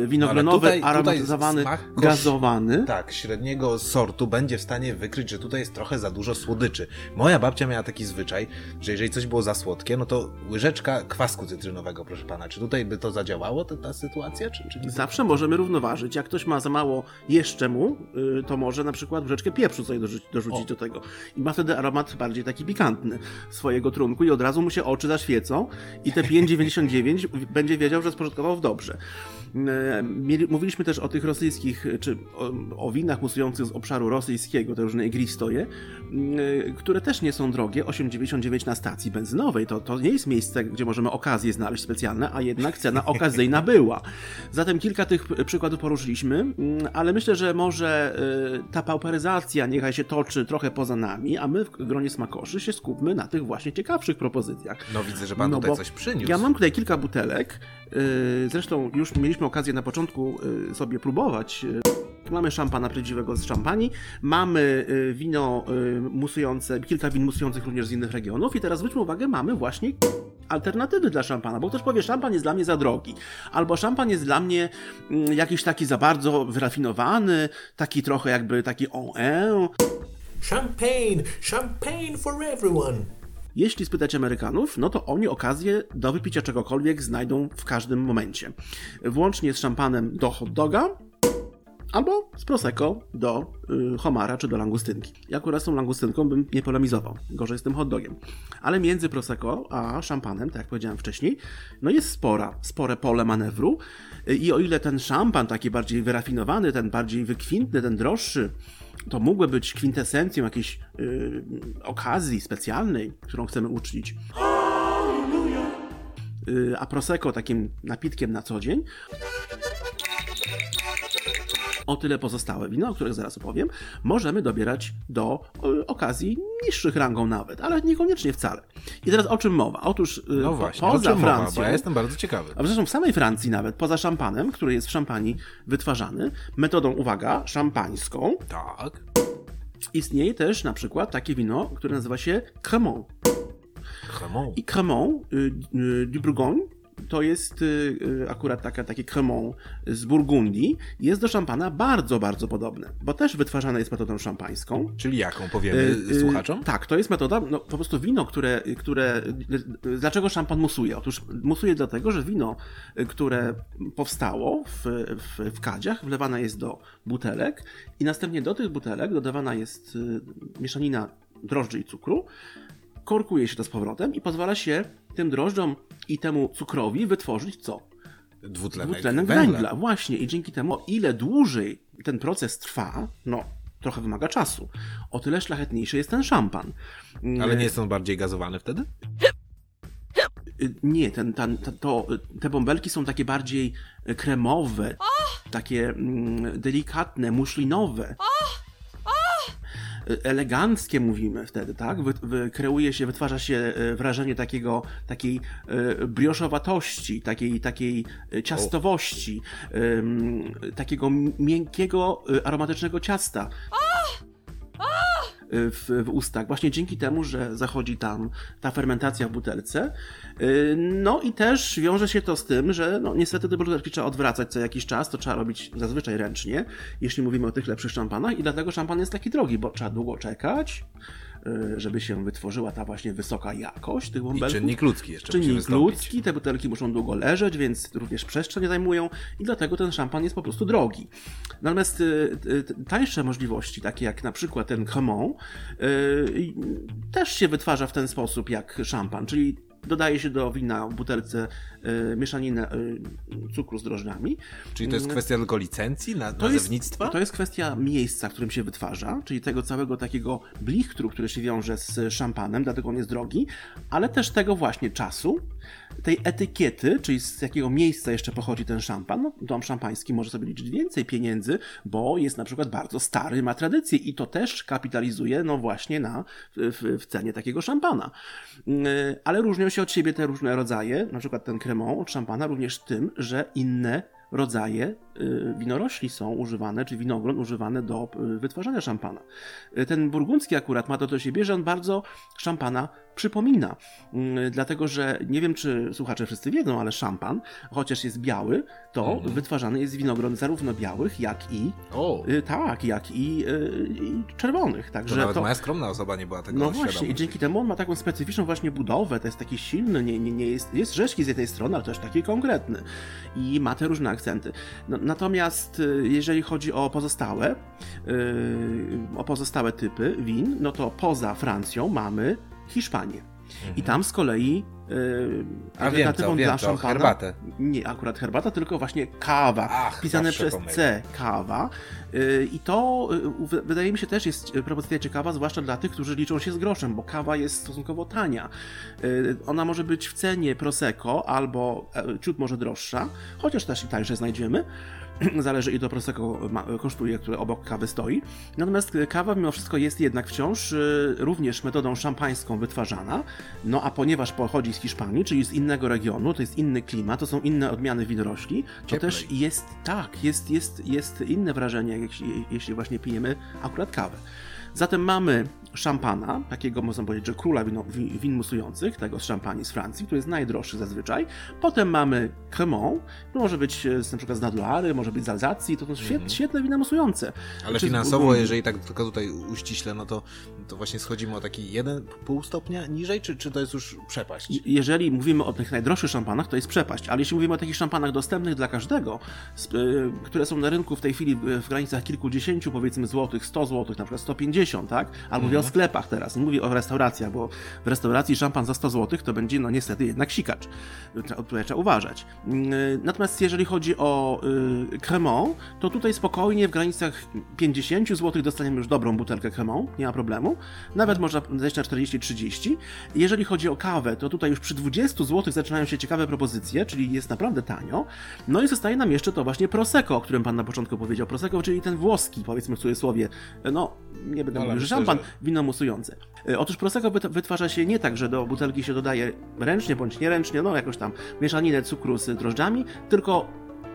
winogronowy, tutaj- tutaj aromatyzowany, smak gazowany. Tak, średniego sortu będzie w stanie wykryć, że tutaj jest trochę za dużo słodyczy. Moja babcia miała taki zwyczaj, że jeżeli coś było za słodkie, no to łyżeczka kwasku cytrynowego, proszę pana. Czy tutaj by to zadziałało, ta, ta sytuacja? Czy, czy? Zawsze możemy równoważyć. Jak ktoś ma za mało jeszcze mu, y, to może na przykład łyżeczkę pieprzu sobie dorzucić, dorzucić do tego. I ma wtedy aromat bardziej taki pikantny swojego trunku i od razu mu się oczy zaświecą i te [LAUGHS] 5,99 będzie wiedział, że spożytkował dobrze. E, mieli- Mówiliśmy też o tych rosyjskich, czy o, o winach musujących z obszaru rosyjskiego, te różne igristoje, e, które też nie są drogie, 8,99 na stacji benzynowej. To, to nie jest miejsce, gdzie możemy okazję znaleźć specjalne, a jednak cena okazyjna była. Zatem kilka tych przykładów poruszyliśmy, mm, ale myślę, że może e, ta pauperyzacja niechaj się toczy trochę poza nami, a my w gronie smakoszy się skupmy na tych właśnie ciekawszych propozycjach. No widzę, że pan No tutaj coś przyniósł. Ja mam tutaj kilka butelek. Zresztą już mieliśmy okazję na początku yy, sobie próbować. Yy, Mamy szampana prawdziwego z szampanii, mamy yy, wino musujące, kilka win musujących również z innych regionów i teraz zwróćmy uwagę, mamy właśnie alternatywy dla szampana, bo ktoś powie, szampan jest dla mnie za drogi, albo szampan jest dla mnie mm, jakiś taki za bardzo wyrafinowany, taki trochę jakby taki on Champagne! Champagne for everyone! Jeśli spytać Amerykanów, no to oni okazję do wypicia czegokolwiek znajdą w każdym momencie. Włącznie z szampanem do hot doga, albo z prosecco do y, homara czy do langustynki. Ja akurat z tą langustynką bym nie polemizował, gorzej z tym hot dogiem. Ale między prosecco a szampanem, tak jak powiedziałem wcześniej, no jest spora, spore pole manewru Y, i o ile ten szampan taki bardziej wyrafinowany, ten bardziej wykwintny, ten droższy, to mógłby być kwintesencją jakiejś y, okazji specjalnej, którą chcemy uczcić. Y, a prosecco takim napitkiem na co dzień. O tyle pozostałe wino, o których zaraz opowiem, możemy dobierać do y, okazji niższych rangą nawet, ale niekoniecznie wcale. I teraz o czym mowa? Otóż y, No właśnie, poza czym mowa, Francją, bo ja jestem bardzo ciekawy. a zresztą w samej Francji nawet, poza szampanem, który jest w szampanii wytwarzany, metodą, uwaga, szampańską, Tak. istnieje też na przykład takie wino, które nazywa się Cremant. Cremant. I Cremant y, y, du Bourgogne to jest y, y, akurat taka, takie Cremant z Burgundii. Jest do szampana bardzo, bardzo podobne, bo też wytwarzane jest metodą szampańską. Czyli jaką powiemy Y, y, słuchaczom? Tak, to jest metoda, no po prostu wino, które, które. Dlaczego szampan musuje? Otóż musuje dlatego, że wino, które powstało w, w, w kadziach, wlewane jest do butelek i następnie do tych butelek dodawana jest mieszanina drożdży i cukru, korkuje się to z powrotem i pozwala się tym drożdżom i temu cukrowi wytworzyć co? Dwutlenek, dwutlenek węgla. węgla. Właśnie. I dzięki temu, o ile dłużej ten proces trwa, no, trochę wymaga czasu, o tyle szlachetniejszy jest ten szampan. Ale nie jest on bardziej gazowany wtedy? Y, Nie, ten, ten, to, to, te bąbelki są takie bardziej y, kremowe, takie mm, delikatne, muszlinowe. Eleganckie mówimy wtedy, tak? Wy, wy, kreuje się, wytwarza się y, wrażenie takiego, takiej y, brioszowatości, takiej, takiej y, ciastowości, takiego miękkiego, aromatycznego ciasta w, w ustach, właśnie dzięki temu, że zachodzi tam ta fermentacja w butelce. Yy, No i też wiąże się to z tym, że no, niestety te butelki trzeba odwracać co jakiś czas, to trzeba robić zazwyczaj ręcznie, jeśli mówimy o tych lepszych szampanach i dlatego szampan jest taki drogi, bo trzeba długo czekać, żeby się wytworzyła ta właśnie wysoka jakość tych I bąbelków. czynnik ludzki jeszcze Czynnik ludzki, te butelki muszą długo leżeć, więc również przestrzeń zajmują i dlatego ten szampan jest po prostu drogi. Natomiast y, y, tańsze możliwości, takie jak na przykład ten Cremant, y, też się wytwarza w ten sposób jak szampan, czyli dodaje się do wina w butelce y, mieszaninę y, cukru z drożdżami. Czyli to jest kwestia tylko licencji, na, To jest, to jest kwestia miejsca, w którym się wytwarza, czyli tego całego takiego blichtru, który się wiąże z szampanem, dlatego on jest drogi, ale też tego właśnie czasu, tej etykiety, czyli z jakiego miejsca jeszcze pochodzi ten szampan. No, dom szampański może sobie liczyć więcej pieniędzy, bo jest na przykład bardzo stary, ma tradycję i to też kapitalizuje, no właśnie na, w, w cenie takiego szampana. Yy, Ale różnią się od siebie te różne rodzaje, na przykład ten cremant od szampana również tym, że inne rodzaje winorośli są używane, czy winogron używane do y, wytwarzania szampana. Y, Ten burgundzki akurat ma to do siebie, że on bardzo szampana przypomina. Mm, Dlatego, że nie wiem, czy słuchacze wszyscy wiedzą, ale szampan, chociaż jest biały, to wytwarzany jest z winogron zarówno białych, jak i O, y, tak, jak i, y, i czerwonych. to Także nawet to, moja skromna osoba nie była tego no właśnie, i dzięki temu on ma taką specyficzną właśnie budowę, to jest taki silny, nie, nie, nie jest, jest rzeźki z jednej strony, ale też taki konkretny i ma te różne akcenty. No, natomiast y, jeżeli chodzi o pozostałe, y, o pozostałe typy win, no to poza Francją mamy Hiszpanię. I tam z kolei yy, Mhm. Alternatywą dla szampana. herbatę. Nie, akurat herbata, tylko właśnie kawa. Ach, pisane przez. C, kawa. Yy, I to yy, wy- wydaje mi się też jest propozycja ciekawa, zwłaszcza dla tych, którzy liczą się z groszem, bo kawa jest stosunkowo tania. Yy, Ona może być w cenie Prosecco albo e, ciut może droższa, chociaż też i tańsze znajdziemy. [CLEARS THROAT] Zależy ile to Prosecco ma, kosztuje, które obok kawy stoi. Natomiast kawa mimo wszystko jest jednak wciąż y, również metodą szampańską wytwarzana. No a ponieważ pochodzi z Hiszpanii, czyli z innego regionu, to jest inny klimat, to są inne odmiany winorośli, to Cieplej. też jest tak, jest, jest, jest inne wrażenie, jeśli, jeśli właśnie pijemy akurat kawę. Zatem mamy szampana, takiego można powiedzieć, że króla wino, wi- win musujących, tego z szampanii z Francji, który jest najdroższy zazwyczaj. Potem mamy Cremant, może być e, z, na przykład z Nadloary, może być z Alzacji, to są świetne, świetne wina musujące. Mhm. Ale Czy z finansowo, Burgundii. jeżeli tak tylko tutaj uściśle, no to, to właśnie schodzimy o taki 1,5 stopnia niżej, czy, czy to jest już przepaść? Je- Jeżeli mówimy o tych najdroższych szampanach, to jest przepaść, ale jeśli mówimy o takich szampanach dostępnych dla każdego, y, które są na rynku w tej chwili w, granicach kilkudziesięciu, powiedzmy, złotych, 100 złotych, na przykład 150, tak? Albo mówię o sklepach teraz, nie mówię o restauracjach, bo w restauracji szampan za 100 złotych to będzie, no niestety, jednak sikacz. Tutaj trzeba uważać. Y, Natomiast jeżeli chodzi o y, Cremant, to tutaj spokojnie w granicach 50 zł dostaniemy już dobrą butelkę Cremant, nie ma problemu. Nawet można zejść na 40-30. Jeżeli chodzi o kawę, to tutaj już przy 20 zł zaczynają się ciekawe propozycje, czyli jest naprawdę tanio. No i zostaje nam jeszcze to właśnie Prosecco, o którym pan na początku powiedział. Prosecco, czyli ten włoski, powiedzmy w cudzysłowie, no nie będę Ale mówił, że szampan, że- E, Otóż Prosecco wyt- wytwarza się nie tak, że do butelki się dodaje ręcznie bądź nieręcznie, no jakoś tam mieszaninę cukru z drożdżami, tylko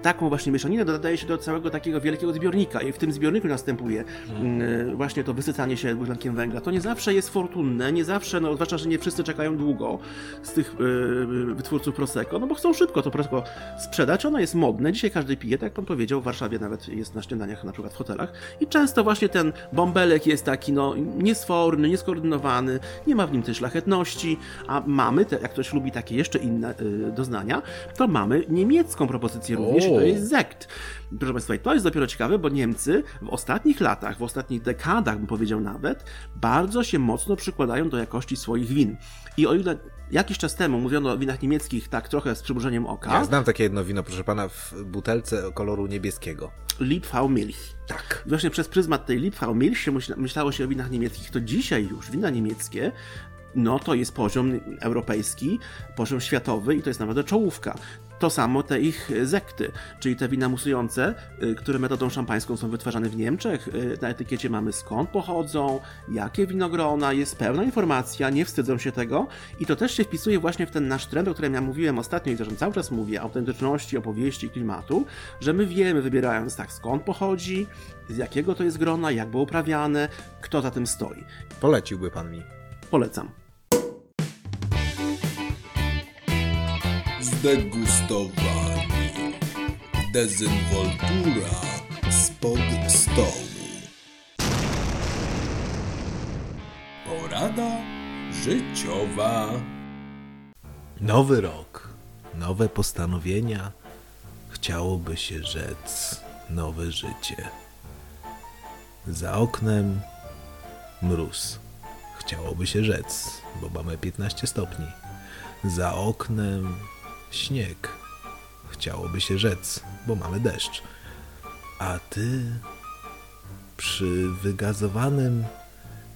taką właśnie mieszaninę dodaje się do całego takiego wielkiego zbiornika. I w tym zbiorniku następuje mm, właśnie to wysycanie się dwutlenkiem węgla. To nie zawsze jest fortunne, nie zawsze, no zwłaszcza, że nie wszyscy czekają długo z tych y, wytwórców Prosecco, no bo chcą szybko to Prosecco sprzedać, ono jest modne, dzisiaj każdy pije, tak jak pan powiedział, w Warszawie nawet jest na śniadaniach, na przykład w hotelach. I często właśnie ten bąbelek jest taki, no, niesforny, nieskoordynowany, nie ma w nim tej szlachetności, a mamy, te, jak ktoś lubi takie jeszcze inne y, doznania, to mamy niemiecką propozycję również. To jest Sekt. Proszę Państwa, to jest dopiero ciekawe, bo Niemcy w ostatnich latach, w ostatnich dekadach, bym powiedział nawet, bardzo się mocno przykładają do jakości swoich win. I o ile jakiś czas temu mówiono o winach niemieckich tak trochę z przymrużeniem oka, Ja znam takie jedno wino, proszę pana, w butelce koloru niebieskiego. Liebfrau Milch. Tak. Właśnie przez pryzmat tej Liebfrau Milch się myśla, myślało się o winach niemieckich, to dzisiaj już wina niemieckie no to jest poziom europejski, poziom światowy i to jest naprawdę czołówka. To samo te ich zekty, czyli te wina musujące, y, które metodą szampańską są wytwarzane w Niemczech. Y, Na etykiecie mamy skąd pochodzą, jakie winogrona, jest pełna informacja, nie wstydzą się tego i to też się wpisuje właśnie w ten nasz trend, o którym ja mówiłem ostatnio i zresztą cały czas mówię, autentyczności, opowieści, klimatu, że my wiemy, wybierając tak skąd pochodzi, z jakiego to jest grona, jak było uprawiane, kto za tym stoi. Poleciłby pan mi. Polecam. Zdegustowani. Dezynwoltura spod stołu. Porada życiowa. Nowy rok, nowe postanowienia, chciałoby się rzec nowe życie. Za oknem mróz, chciałoby się rzec, bo mamy 15 stopni. Za oknem śnieg, chciałoby się rzec, bo mamy deszcz. A ty przy wygazowanym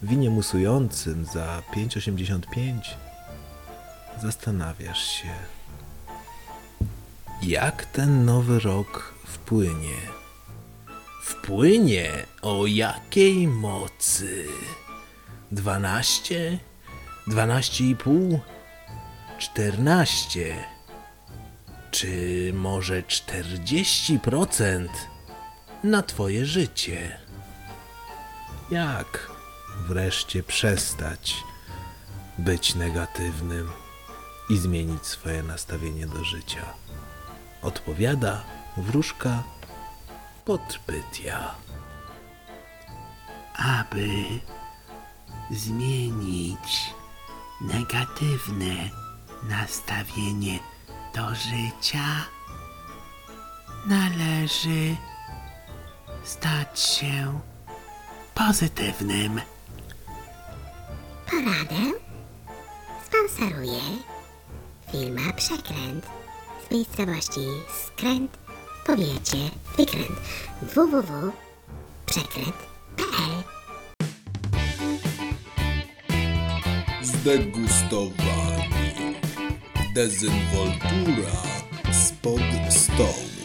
winie musującym za 5,85 zastanawiasz się, jak ten nowy rok wpłynie. Wpłynie o jakiej mocy? 12? 12,5? 14? Czy może 40% na Twoje życie? Jak wreszcie przestać być negatywnym i zmienić swoje nastawienie do życia? Odpowiada wróżka podpytia. aby zmienić negatywne nastawienie do życia, należy stać się pozytywnym. Poradę sponsoruje firma Przekręt z miejscowości Skręt w powiecie Wykręt www.przekręt.pl Zdegustowani. Dezynwoltura spod stołu.